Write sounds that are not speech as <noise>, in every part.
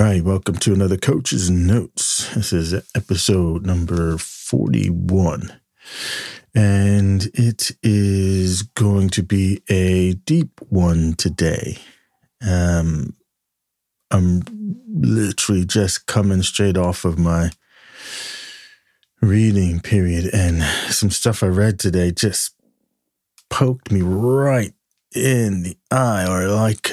All right, welcome to another Coach's Notes. This is episode number 41. And it is going to be a deep one today. Um, I'm literally just coming straight off of my reading period, and some stuff I read today just poked me right in the eye, or like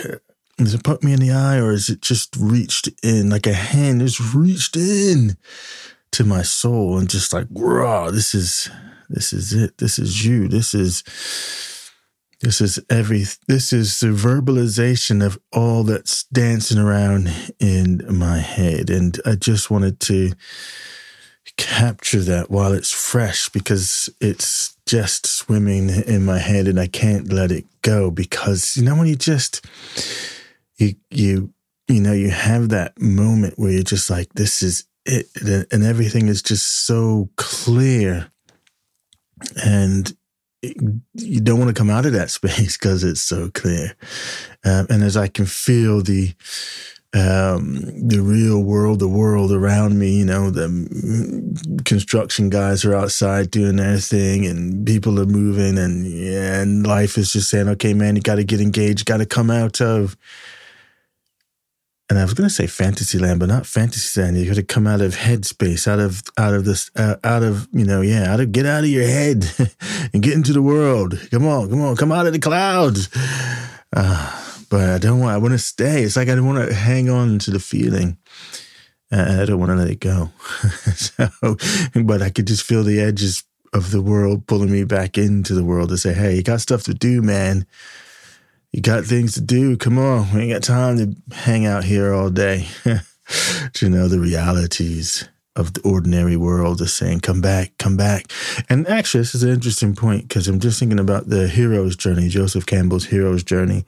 does it put me in the eye or is it just reached in like a hand just reached in to my soul and just like raw this is this is it. This is you. This is this is every this is the verbalization of all that's dancing around in my head. And i just wanted to capture that while it's fresh because it's just swimming in my head and i can't let it go because you know when you just you you you know you have that moment where you're just like this is it. And everything is just so clear. And you don't want to come out of that <laughs> space because it's so clear. Um, and as i can feel the um, the real world, the world around me, you know, the construction guys are outside doing their thing and people are moving and, and life is just saying, okay, man, you got to get engaged, got to come out of and I was going to say Fantasyland, but not Fantasyland. You got to come out of headspace, out of out of this, uh, out of you know, yeah, out of get out of your head <laughs> and get into the world. Come on, come on, come out of the clouds. Uh, but I don't want. I want to stay. It's like I don't want to hang on to the feeling. Uh, I don't want to let it go. <laughs> so, but I could just feel the edges of the world pulling me back into the world to say, "Hey, you got stuff to do, man." You got things to do. Come on. We ain't got time to hang out here all day. <laughs> you know, the realities of the ordinary world is saying, come back, come back. And actually, this is an interesting point because I'm just thinking about the hero's journey, Joseph Campbell's hero's journey.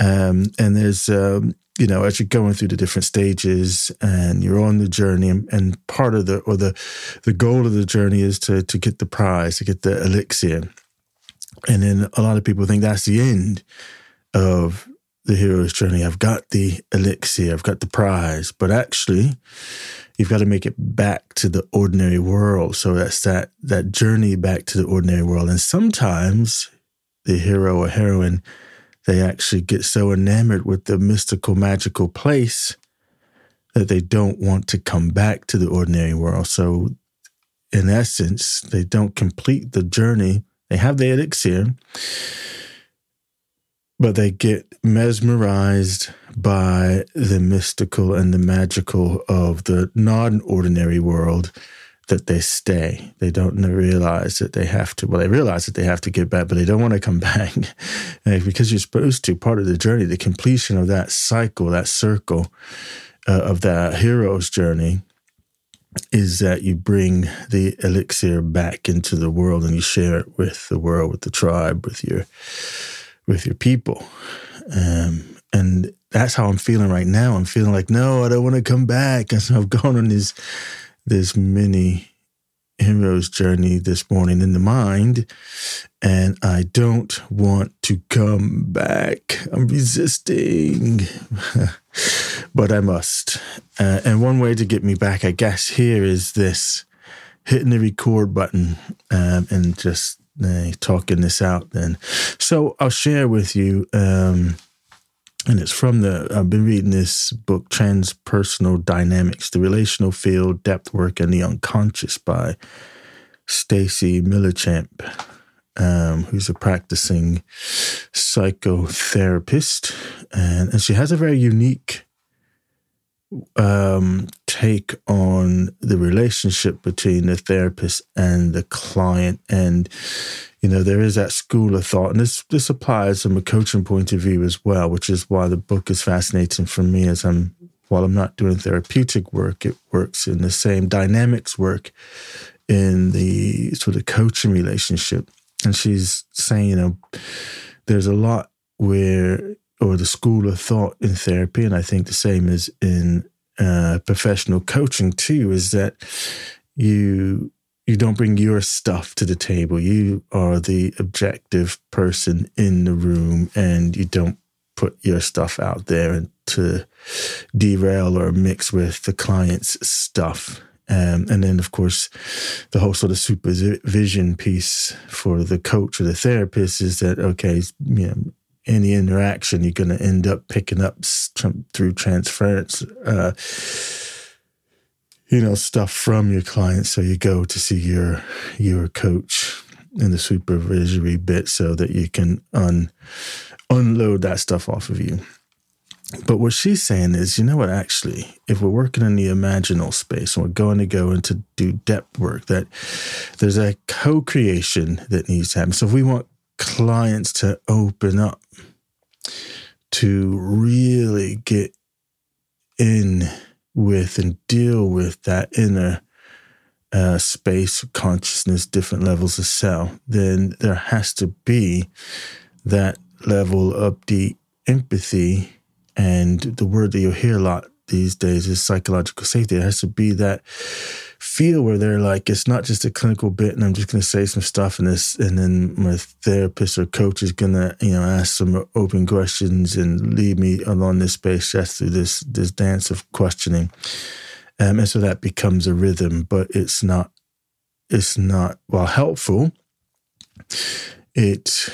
Um, and there's, um, you know, as you're going through the different stages and you're on the journey and, and part of the, or the, the goal of the journey is to, to get the prize, to get the elixir. And then a lot of people think that's the end of the hero's journey. I've got the elixir, I've got the prize, but actually, you've got to make it back to the ordinary world. So that's that that journey back to the ordinary world. And sometimes the hero or heroine, they actually get so enamored with the mystical, magical place that they don't want to come back to the ordinary world. So, in essence, they don't complete the journey. They have the elixir but they get mesmerized by the mystical and the magical of the non ordinary world that they stay. They don't realize that they have to, well, they realize that they have to get back, but they don't want to come <laughs> back because you're supposed to. Part of the journey, the completion of that cycle, that circle uh, of that hero's journey is that you bring the elixir back into the world and you share it with the world, with the tribe, with your with your people. Um, and that's how I'm feeling right now. I'm feeling like, no, I don't want to come back. And so I've gone on this this mini hero's journey this morning in the mind, and I don't want to come back. I'm resisting, <laughs> but I must. Uh, and one way to get me back, I guess, here is this hitting the record button um, and just uh, talking this out then. So I'll share with you, um, and it's from the, I've been reading this book, Transpersonal Dynamics, The Relational Field, Depth Work, and the Unconscious by Stacey Millichamp, um, who's a practicing psychotherapist. And, and she has a very unique um, take on the relationship between the therapist and the client. And, you know, there is that school of thought, and this, this applies from a coaching point of view as well, which is why the book is fascinating for me as I'm, while I'm not doing therapeutic work, it works in the same dynamics work in the sort of coaching relationship. And she's saying, you know, there's a lot where or the school of thought in therapy, and I think the same is in uh, professional coaching too, is that you you don't bring your stuff to the table. You are the objective person in the room, and you don't put your stuff out there and to derail or mix with the client's stuff. Um, and then, of course, the whole sort of supervision piece for the coach or the therapist is that, okay, you know, any interaction, you're going to end up picking up through transference, uh, you know, stuff from your client. So you go to see your your coach in the supervisory bit so that you can un unload that stuff off of you. But what she's saying is, you know what, actually, if we're working in the imaginal space and we're going to go into do depth work, that there's a co creation that needs to happen. So if we want clients to open up, to really get in with and deal with that inner uh, space, of consciousness, different levels of self, then there has to be that level of deep empathy and the word that you'll hear a lot these days is psychological safety. It has to be that feel where they're like, it's not just a clinical bit and I'm just going to say some stuff and this, and then my therapist or coach is going to, you know, ask some open questions and lead me along this space just through this, this dance of questioning. Um, and so that becomes a rhythm, but it's not, it's not, while helpful, it,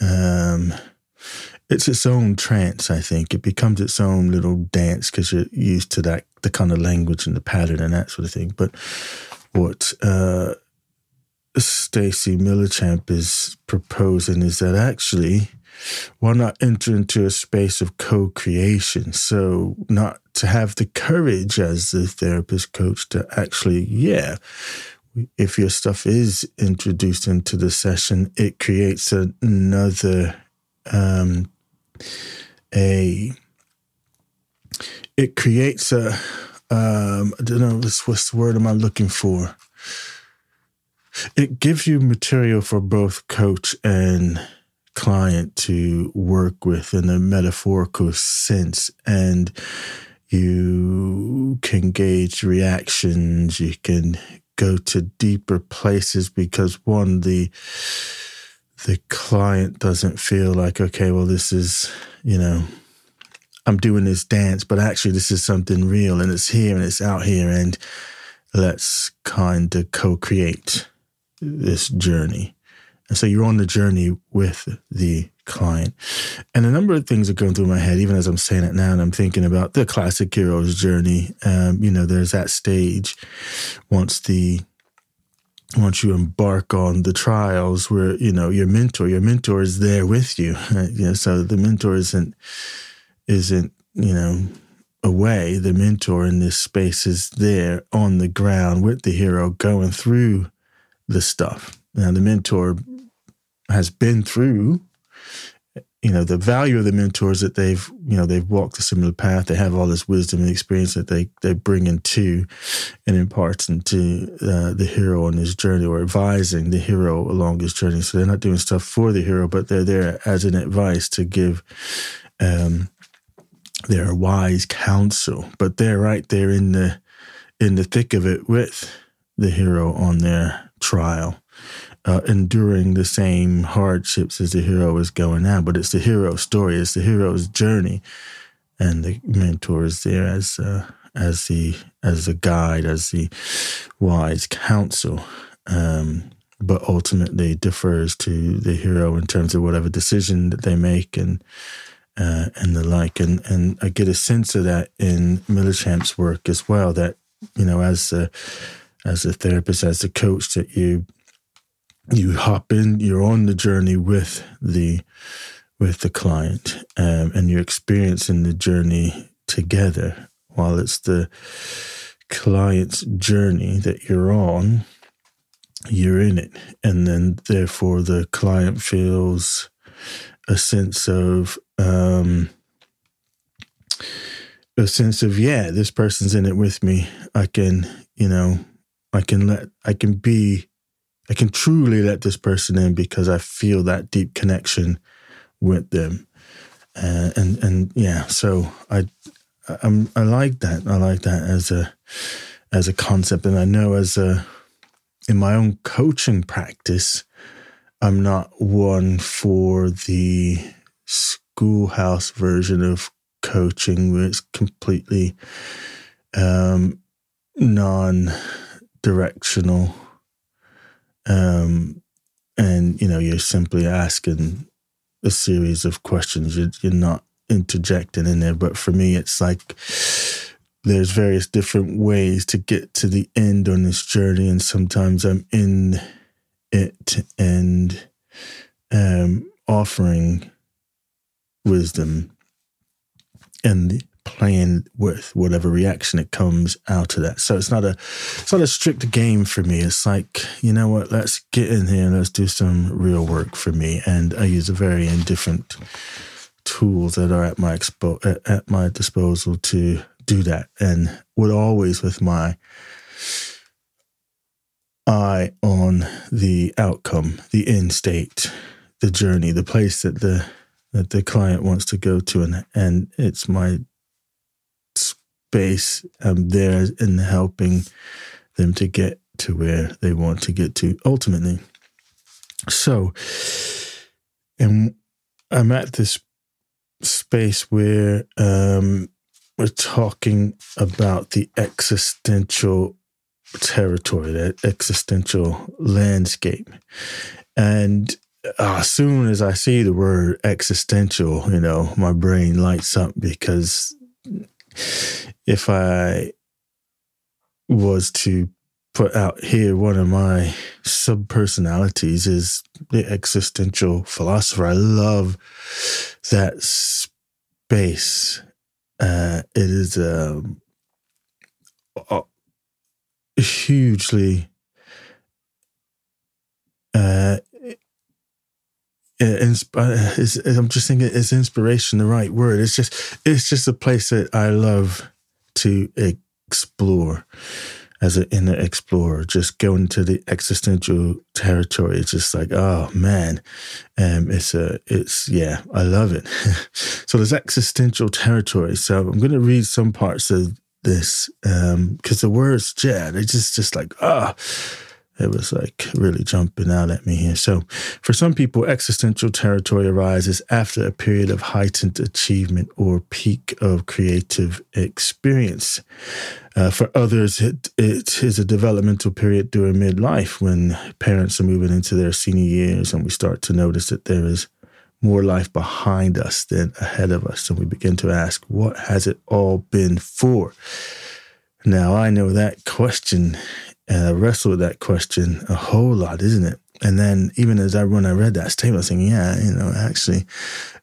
um, it's its own trance, I think. It becomes its own little dance because you're used to that, the kind of language and the pattern and that sort of thing. But what uh, Stacey Millichamp is proposing is that actually, why not enter into a space of co creation? So, not to have the courage as the therapist coach to actually, yeah, if your stuff is introduced into the session, it creates another um, a it creates a um, I don't know what's, what's the word am I looking for? It gives you material for both coach and client to work with in a metaphorical sense, and you can gauge reactions. You can go to deeper places because one the the client doesn't feel like, okay, well, this is, you know, I'm doing this dance, but actually this is something real and it's here and it's out here. And let's kind of co create this journey. And so you're on the journey with the client. And a number of things are going through my head, even as I'm saying it now, and I'm thinking about the classic hero's journey. Um, you know, there's that stage once the once you embark on the trials where you know your mentor your mentor is there with you you know so the mentor isn't isn't you know away. The mentor in this space is there on the ground with the hero going through the stuff. Now the mentor has been through you know the value of the mentors that they've you know they've walked a similar path. They have all this wisdom and experience that they they bring into and imparts into uh, the hero on his journey or advising the hero along his journey. So they're not doing stuff for the hero but they're there as an advice to give um their wise counsel. But they're right there in the in the thick of it with the hero on their trial uh, enduring the same hardships as the hero is going out, but it's the hero's story, it's the hero's journey, and the mentor is there as uh, as the as a guide, as the wise counsel. Um, but ultimately defers to the hero in terms of whatever decision that they make and uh, and the like. And and I get a sense of that in Millichamp's work as well. That you know, as a as a therapist, as a coach, that you you hop in, you're on the journey with the with the client, um, and you're experiencing the journey together. While it's the client's journey that you're on, you're in it, and then therefore the client feels a sense of um, a sense of yeah, this person's in it with me. I can, you know, I can let, I can be I can truly let this person in because I feel that deep connection with them. Uh, and and yeah, so I I'm, I like that. I like that as a as a concept, and I know as a in my own coaching practice, I'm not one for the schoolhouse version of coaching where it's completely um, non-directional, um, and you know you're simply asking a series of questions. You're, you're not interjecting in there. But for me, it's like there's various different ways to get to the end on this journey, and sometimes I'm in it and um, offering wisdom and playing with whatever reaction it comes out of that. So it's not a it's not a strict game for me. It's like, you know what, let's get in here and let's do some real work for me. And I use a very indifferent tools that are at my expo at, at my disposal to do that. And would always with my eye on the outcome, the end state, the journey, the place that the that the client wants to go to, and and it's my space. I'm there in helping them to get to where they want to get to ultimately. So, and I'm at this space where um, we're talking about the existential territory, that existential landscape. And uh, as soon as I see the word existential, you know, my brain lights up because if I was to put out here one of my sub personalities is the existential philosopher. I love that space. Uh, it is um, a, hugely uh, insp- I'm just thinking, is inspiration the right word? It's just, it's just a place that I love to explore as an inner explorer, just going to the existential territory. It's just like, oh man, um, it's a, it's yeah, I love it. <laughs> so there's existential territory. So I'm going to read some parts of this because um, the words, yeah, they just just like ah. Oh, it was like really jumping out at me here. So, for some people, existential territory arises after a period of heightened achievement or peak of creative experience. Uh, for others, it, it is a developmental period during midlife when parents are moving into their senior years and we start to notice that there is more life behind us than ahead of us. And we begin to ask, what has it all been for? Now, I know that question and I wrestle with that question a whole lot, isn't it? And then even as I when I read that statement, I was thinking, yeah, you know, actually,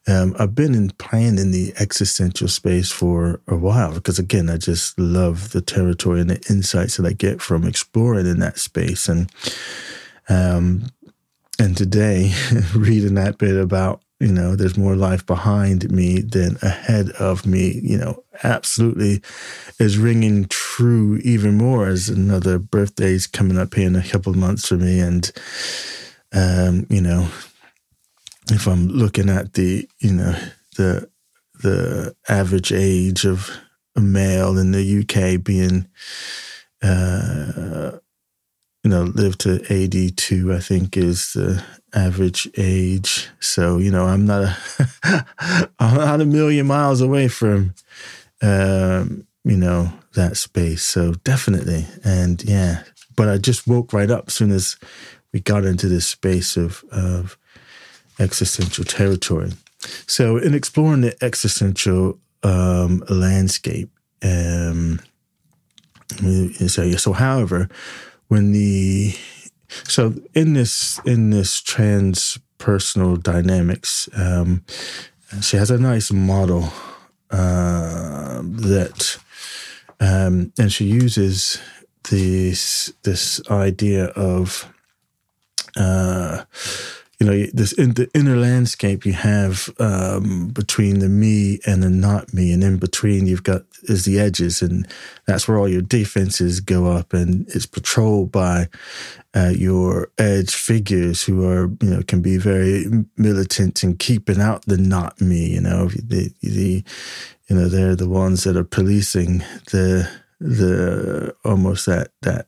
um, I've been in playing in the existential space for a while because again, I just love the territory and the insights that I get from exploring in that space. And um, and today, <laughs> reading that bit about you know, there's more life behind me than ahead of me, you know, absolutely is ringing true even more as another birthday's coming up here in a couple of months for me. And, um, you know, if I'm looking at the, you know, the, the average age of a male in the UK being, uh, you know, live to 82, I think is the average age. So, you know, I'm not a, <laughs> I'm not a million miles away from, um, you know, that space. So definitely. And yeah, but I just woke right up as soon as we got into this space of, of existential territory. So in exploring the existential um, landscape, um, so, so however, when the so in this in this transpersonal dynamics, um, she has a nice model uh, that, um, and she uses this this idea of. Uh, you know this in the inner landscape you have um, between the me and the not me and in between you've got is the edges and that's where all your defenses go up and it's patrolled by uh, your edge figures who are you know can be very militant in keeping out the not me you know the the you know they're the ones that are policing the the almost that that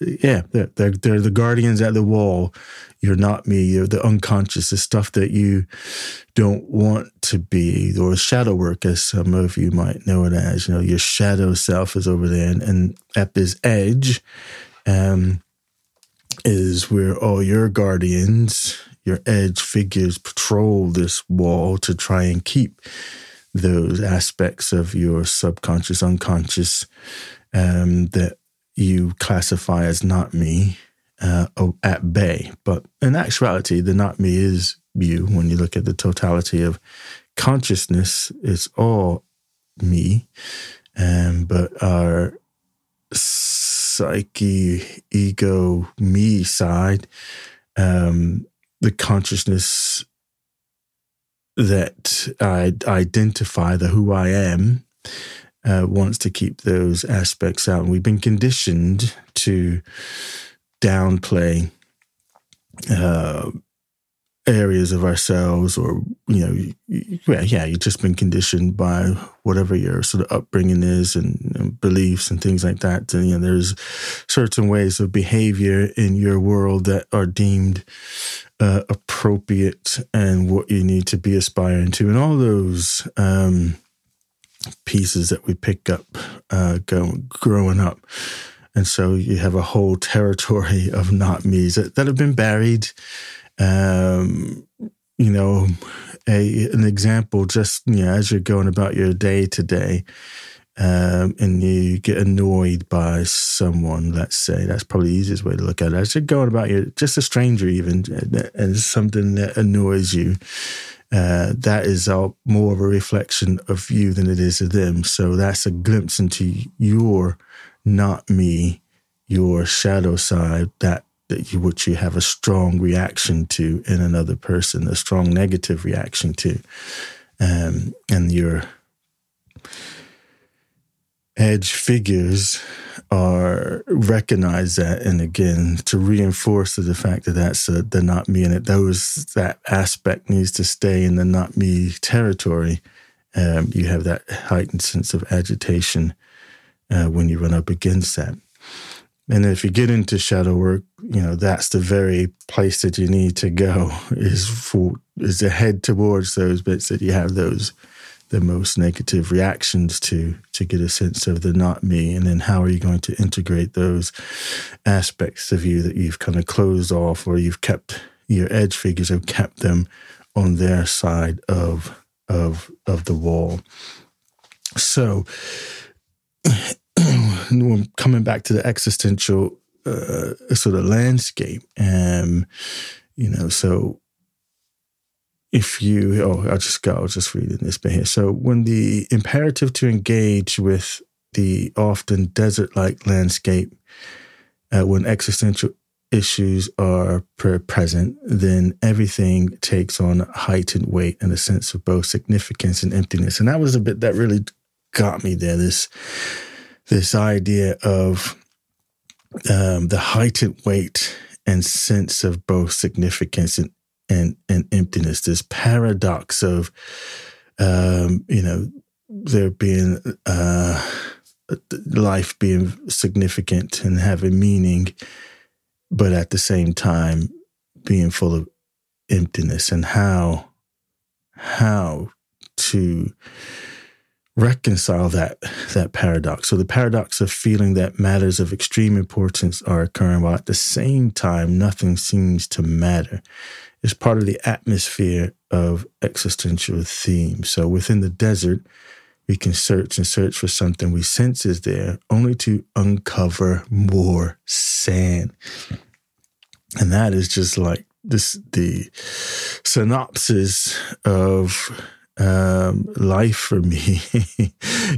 yeah, they're, they're, they're the guardians at the wall. You're not me. You're the unconscious, the stuff that you don't want to be, or shadow work, as some of you might know it as. You know, your shadow self is over there, and, and at this edge, um, is where all your guardians, your edge figures patrol this wall to try and keep those aspects of your subconscious, unconscious um, that you classify as not me uh, at bay. But in actuality, the not me is you. When you look at the totality of consciousness, it's all me. Um, but our psyche, ego, me side, um, the consciousness that I identify, the who I am, uh, wants to keep those aspects out. And we've been conditioned to downplay uh, areas of ourselves or you know yeah yeah you've just been conditioned by whatever your sort of upbringing is and, and, beliefs and things like that and you know there's certain ways of behavior in your world that are deemed uh, appropriate and what you need to be aspiring to and all those um, pieces that we pick up uh, go, growing up and so you have a whole territory <laughs> of not me's that, that have been buried um, you know, a an example just you know, as you're going about your day to day, um, and you get annoyed by someone, let's say, that's probably the easiest way to look at it. As you're going about your just a stranger, even, and something that annoys you. Uh, that is all more of a reflection of you than it is of them. So that's a glimpse into your not me, your shadow side that that you, which you have a strong reaction to in another person, a strong negative reaction to, um, and your edge figures are recognize that and again to reinforce the fact that that's a, the not me and it those that aspect needs to stay in the not me territory. Um, you have that heightened sense of agitation uh, when you run up against that. And if you get into shadow work, you know, that's the very place that you need to go is for is to head towards those bits that you have those the most negative reactions to to get a sense of the not me? And then how are you going to integrate those aspects of you that you've kind of closed off or you've kept your edge figures have kept them on their side of of of the wall? So <clears throat> coming back to the existential uh, sort of landscape, um, you know, so if you, oh, I'll just go, I'll just read in this bit here. So when the imperative to engage with the often desert like landscape, uh, when existential issues are present, then everything takes on heightened weight and a sense of both significance and emptiness. And that was a bit that really got me there. This this idea of um, the heightened weight and sense of both significance and, and, and emptiness, this paradox of, um, you know, there being uh, life being significant and having meaning, but at the same time being full of emptiness and how how to reconcile that that paradox. So the paradox of feeling that matters of extreme importance are occurring while at the same time nothing seems to matter is part of the atmosphere of existential themes. So within the desert, we can search and search for something we sense is there, only to uncover more sand. And that is just like this the synopsis of um, life for me. <laughs>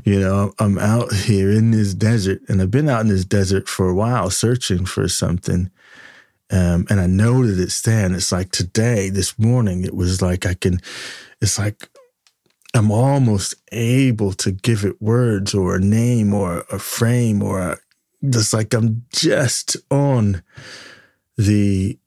you know, I'm out here in this desert, and I've been out in this desert for a while searching for something. Um, and I know that it's there. And it's like today, this morning, it was like I can, it's like I'm almost able to give it words or a name or a frame or a, just like I'm just on the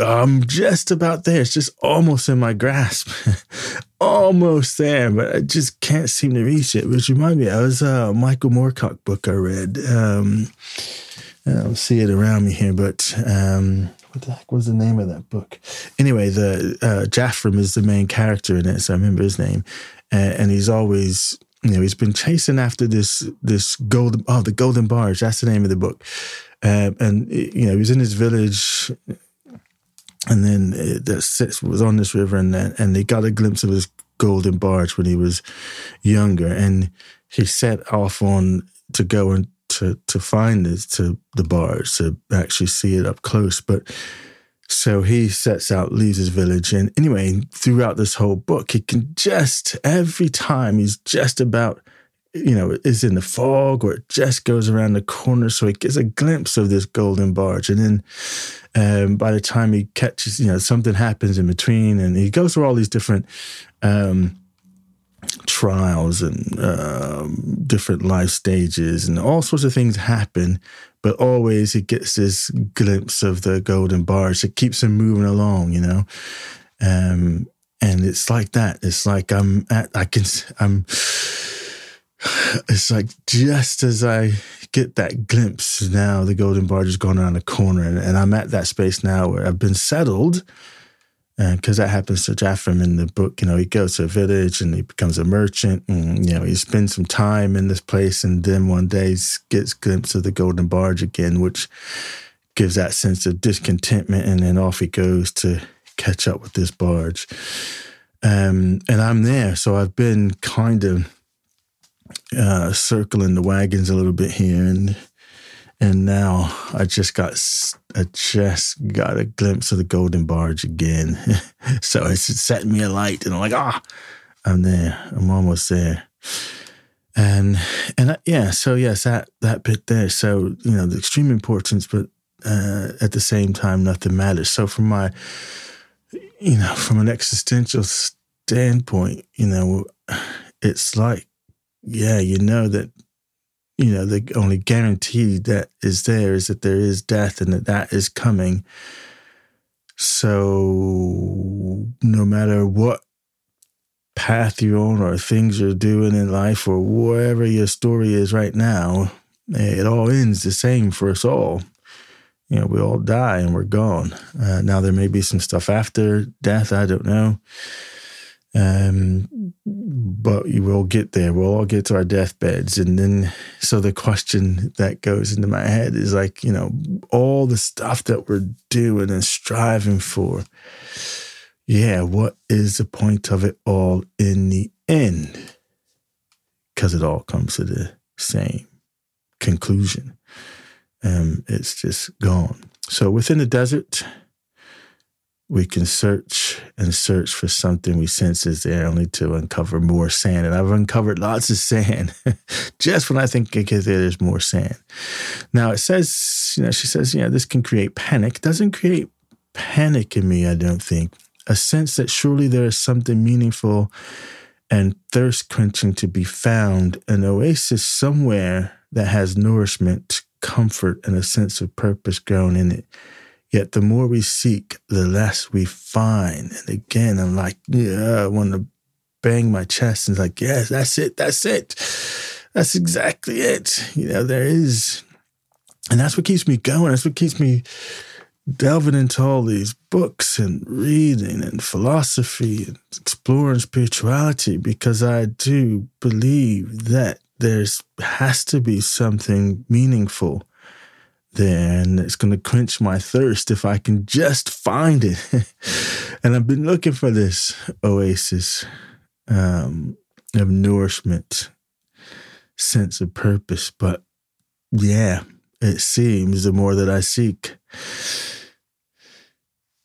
I'm just about there. It's just almost in my grasp, <laughs> almost there, but I just can't seem to reach it. Which reminds me, I was a Michael Moorcock book I read. Um, I don't see it around me here, but um, what the heck was the name of that book? Anyway, the uh, Jephraim is the main character in it, so I remember his name, and, and he's always you know he's been chasing after this this golden oh the golden barge that's the name of the book. Um, and you know he was in his village and then it, that was on this river, and and they got a glimpse of his golden barge when he was younger, and he set off on to go and to to find this to the barge to actually see it up close, but. So he sets out, leaves his village, and anyway, throughout this whole book, he can just every time he's just about you know, is in the fog or it just goes around the corner. So he gets a glimpse of this golden barge. And then um, by the time he catches, you know, something happens in between and he goes through all these different um, trials and um, different life stages and all sorts of things happen. But always he gets this glimpse of the golden bars that keeps him moving along, you know. Um, and it's like that. It's like I'm at, I can, I'm, it's like just as I get that glimpse now, the golden barge has gone around the corner, and, and I'm at that space now where I've been settled. Because that happens to Jephraim in the book, you know, he goes to a village and he becomes a merchant, and you know, he spends some time in this place, and then one day he gets a glimpse of the golden barge again, which gives that sense of discontentment, and then off he goes to catch up with this barge. Um, and I'm there, so I've been kind of uh, circling the wagons a little bit here, and and now I just got I just got a glimpse of the golden barge again. <laughs> so it's setting me a light, and I'm like, ah, I'm there. I'm almost there. And and I, yeah, so yes, that that bit there. So you know, the extreme importance, but uh, at the same time, nothing matters. So from my, you know, from an existential standpoint, you know, it's like yeah, you know that, you know, the only guarantee that is there is that there is death and that that is coming. So no matter what path you're on or things you're doing in life or wherever your story is right now, it all ends the same for us all. You know, we all die and we're gone. Uh, now, there may be some stuff after death, I don't know. Um, but you will get there. We'll all get to our deathbeds. And then, so the question that goes into my head is like, you know, all the stuff that we're doing and striving for. Yeah, what is the point of it all in the end? Because it all comes to the same conclusion. Um, it's just gone. So within the desert, we can search and search for something we sense is there only to uncover more sand. And I've uncovered lots of sand <laughs> just when I think there's more sand. Now it says, you know, she says, yeah, this can create panic. Doesn't create panic in me, I don't think. A sense that surely there is something meaningful and thirst quenching to be found, an oasis somewhere that has nourishment, comfort, and a sense of purpose grown in it Yet the more we seek, the less we find. And again, I'm like, yeah, I want to bang my chest and like, yes, that's it, that's it. That's exactly it. You know, there is. And that's what keeps me going. That's what keeps me delving into all these books and reading and philosophy and exploring spirituality because I do believe that there's has to be something meaningful there and it's going to quench my thirst if I can just find it. <laughs> and I've been looking for this oasis um, of nourishment, sense of purpose. But yeah, it seems the more that I seek,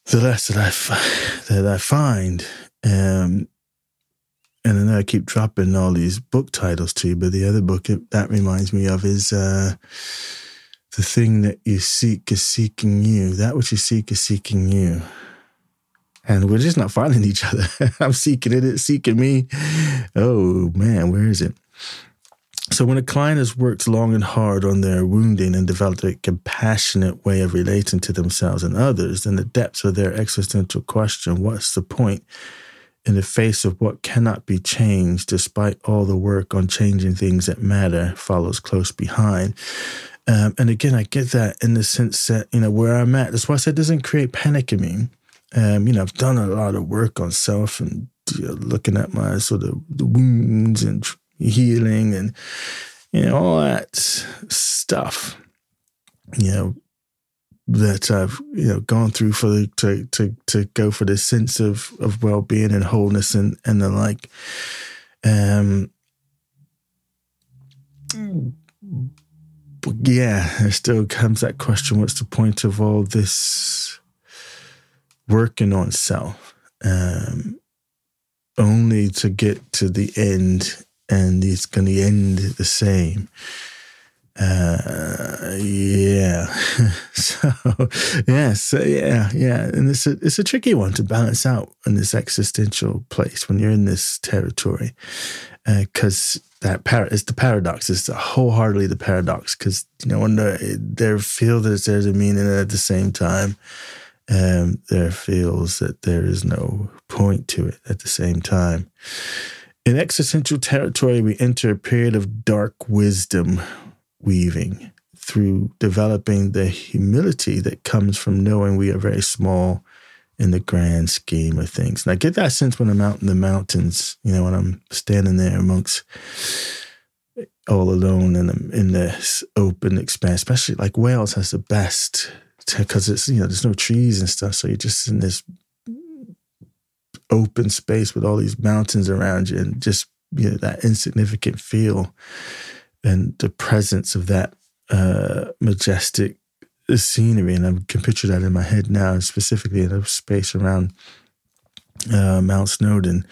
the less that I, that I find. Um, and I know I keep dropping all these book titles to you, but the other book that reminds me of is uh, the thing that you seek is seeking you. That which you seek is seeking you. And we're just not finding each other. <laughs> I'm seeking it, it's seeking me. Oh man, where is it? So when a client has worked long and hard on their wounding and developed a compassionate way of relating to themselves and others, then the depths of their existential question, what's the point in the face of what cannot be changed, despite all the work on changing things that matter, follows close behind. Um, and again, I get that in the sense that, you know, where I'm at, that's why I said it doesn't create panic in me. Um, you know, I've done a lot of work on self and you know, looking at my sort of the wounds and healing and you know all that stuff you know that I've you know gone through for the, to to to go for this sense of of well being and wholeness and and the like. Um, yeah, there still comes that question: What's the point of all this working on self? Um, only to get to the end and it's going to end the same. Uh, yeah. <laughs> so, yeah, so yeah, yeah, and it's a it's a tricky one to balance out in this existential place when you're in this territory, because uh, that par- is the paradox. It's wholeheartedly the paradox because you know when there feel that there's a meaning and at the same time, um, there feels that there is no point to it at the same time. In existential territory, we enter a period of dark wisdom weaving through developing the humility that comes from knowing we are very small in the grand scheme of things. And I get that sense when I'm out in the mountains, you know, when I'm standing there amongst all alone in, in this open expanse, especially like Wales has the best because it's, you know, there's no trees and stuff. So you're just in this open space with all these mountains around you and just you know that insignificant feel and the presence of that uh, majestic scenery and I can picture that in my head now specifically in a space around uh, Mount Snowdon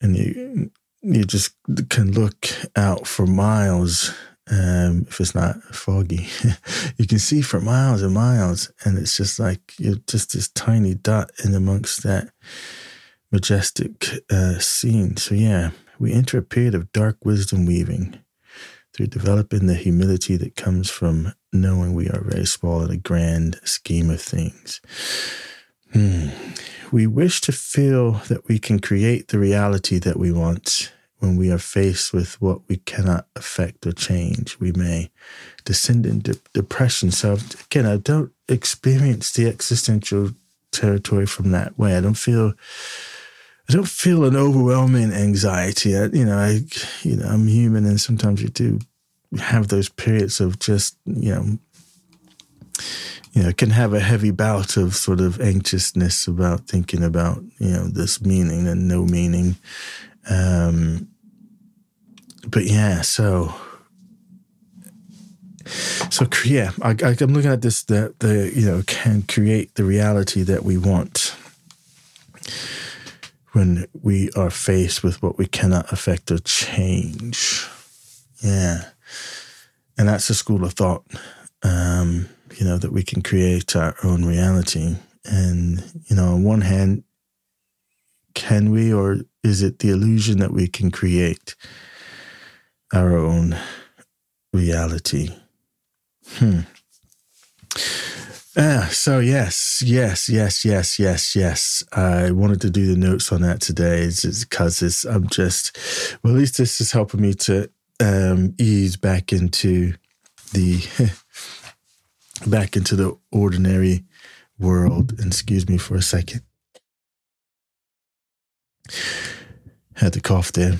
and you you just can look out for miles um, if it's not foggy <laughs> you can see for miles and miles and it's just like you're just this tiny dot in amongst that majestic uh, scene. So, yeah, we enter a period of dark wisdom weaving through developing the humility that comes from knowing we are very small in a grand scheme of things. Hmm. We wish to feel that we can create the reality that we want. When we are faced with what we cannot affect or change, we may descend into depression. So, again, I don't experience the existential territory from that way. I don't feel I don't feel an overwhelming anxiety. I, you know, I, you know, I'm human, and sometimes you do have those periods of just, you know, you know, can have a heavy bout of sort of anxiousness about thinking about, you know, this meaning and no meaning. Um, but yeah, so so yeah, I, am looking at this that the you know can create the reality that we want when we are faced with what we cannot affect or change. Yeah. And that's a school of thought, um, you know, that we can create our own reality. And, you know, on one hand, can we, or is it the illusion that we can create our own reality? Hmm. Uh, so yes, yes, yes, yes, yes, yes. I wanted to do the notes on that today because I'm just, well, at least this is helping me to um, ease back into the, <laughs> back into the ordinary world. And excuse me for a second. Had to cough there.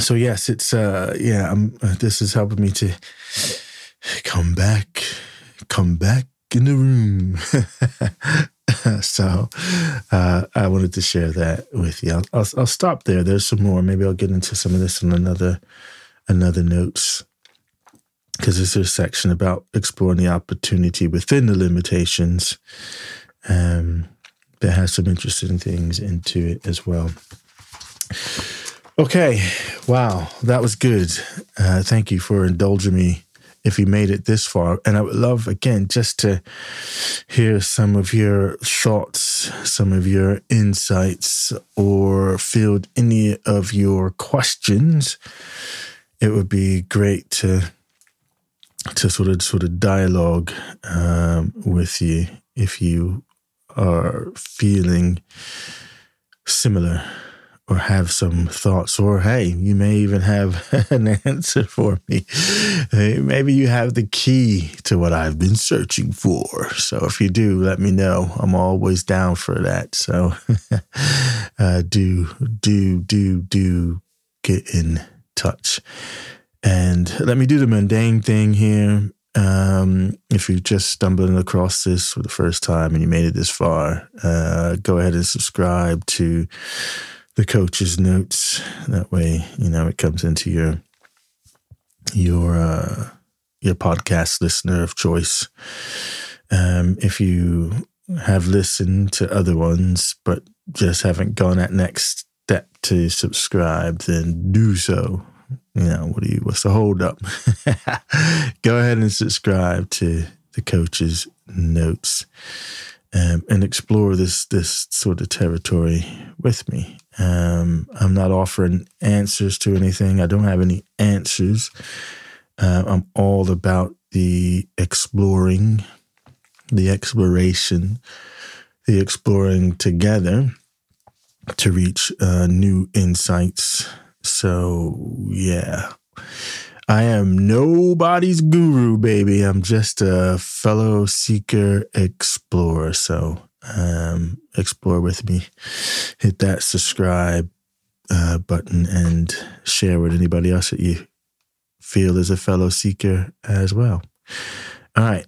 So yes, it's, uh, yeah, I'm, uh, this is helping me to come back, come back in the room. <laughs> so uh, I wanted to share that with you. I'll, I'll, I'll, stop there. There's some more. Maybe I'll get into some of this in another another notes because there's a section about exploring the opportunity within the limitations um, that has some interesting things into it as well. Okay, wow, that was good. Uh, thank you for indulging me if you made it this far. And I would love, again, just to hear some of your thoughts, some of your insights, or field any of your questions it would be great to to sort of sort of dialogue um, with you if you are feeling similar or have some thoughts, or hey, you may even have <laughs> an answer for me. Maybe you have the key to what I've been searching for. So if you do, let me know. I'm always down for that. So <laughs> uh, do, do, do, do get in touch. And let me do the mundane thing here. Um, if you're just stumbling across this for the first time and you made it this far, uh, go ahead and subscribe to the coach's notes. That way, you know, it comes into your your uh, your podcast listener of choice. Um, if you have listened to other ones but just haven't gone that next step to subscribe, then do so. You know, what do you? What's the hold up? <laughs> Go ahead and subscribe to the coach's notes um, and explore this this sort of territory with me. Um, I'm not offering answers to anything. I don't have any answers. Uh, I'm all about the exploring, the exploration, the exploring together to reach uh, new insights. So, yeah. I am nobody's guru, baby. I'm just a fellow seeker explorer. So um, explore with me. Hit that subscribe uh, button and share with anybody else that you feel is a fellow seeker as well. All right.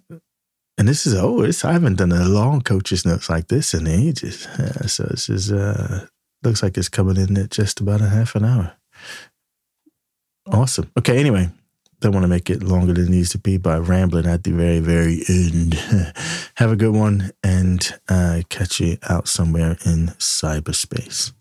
And this is, oh, this, I haven't done a long coach's notes like this in ages. Uh, so this is, uh, looks like it's coming in at just about a half an hour. Awesome. Okay. Anyway, don't want to make it longer than it needs to be by rambling at the very, very end. <laughs> Have a good one and uh, catch you out somewhere in cyberspace.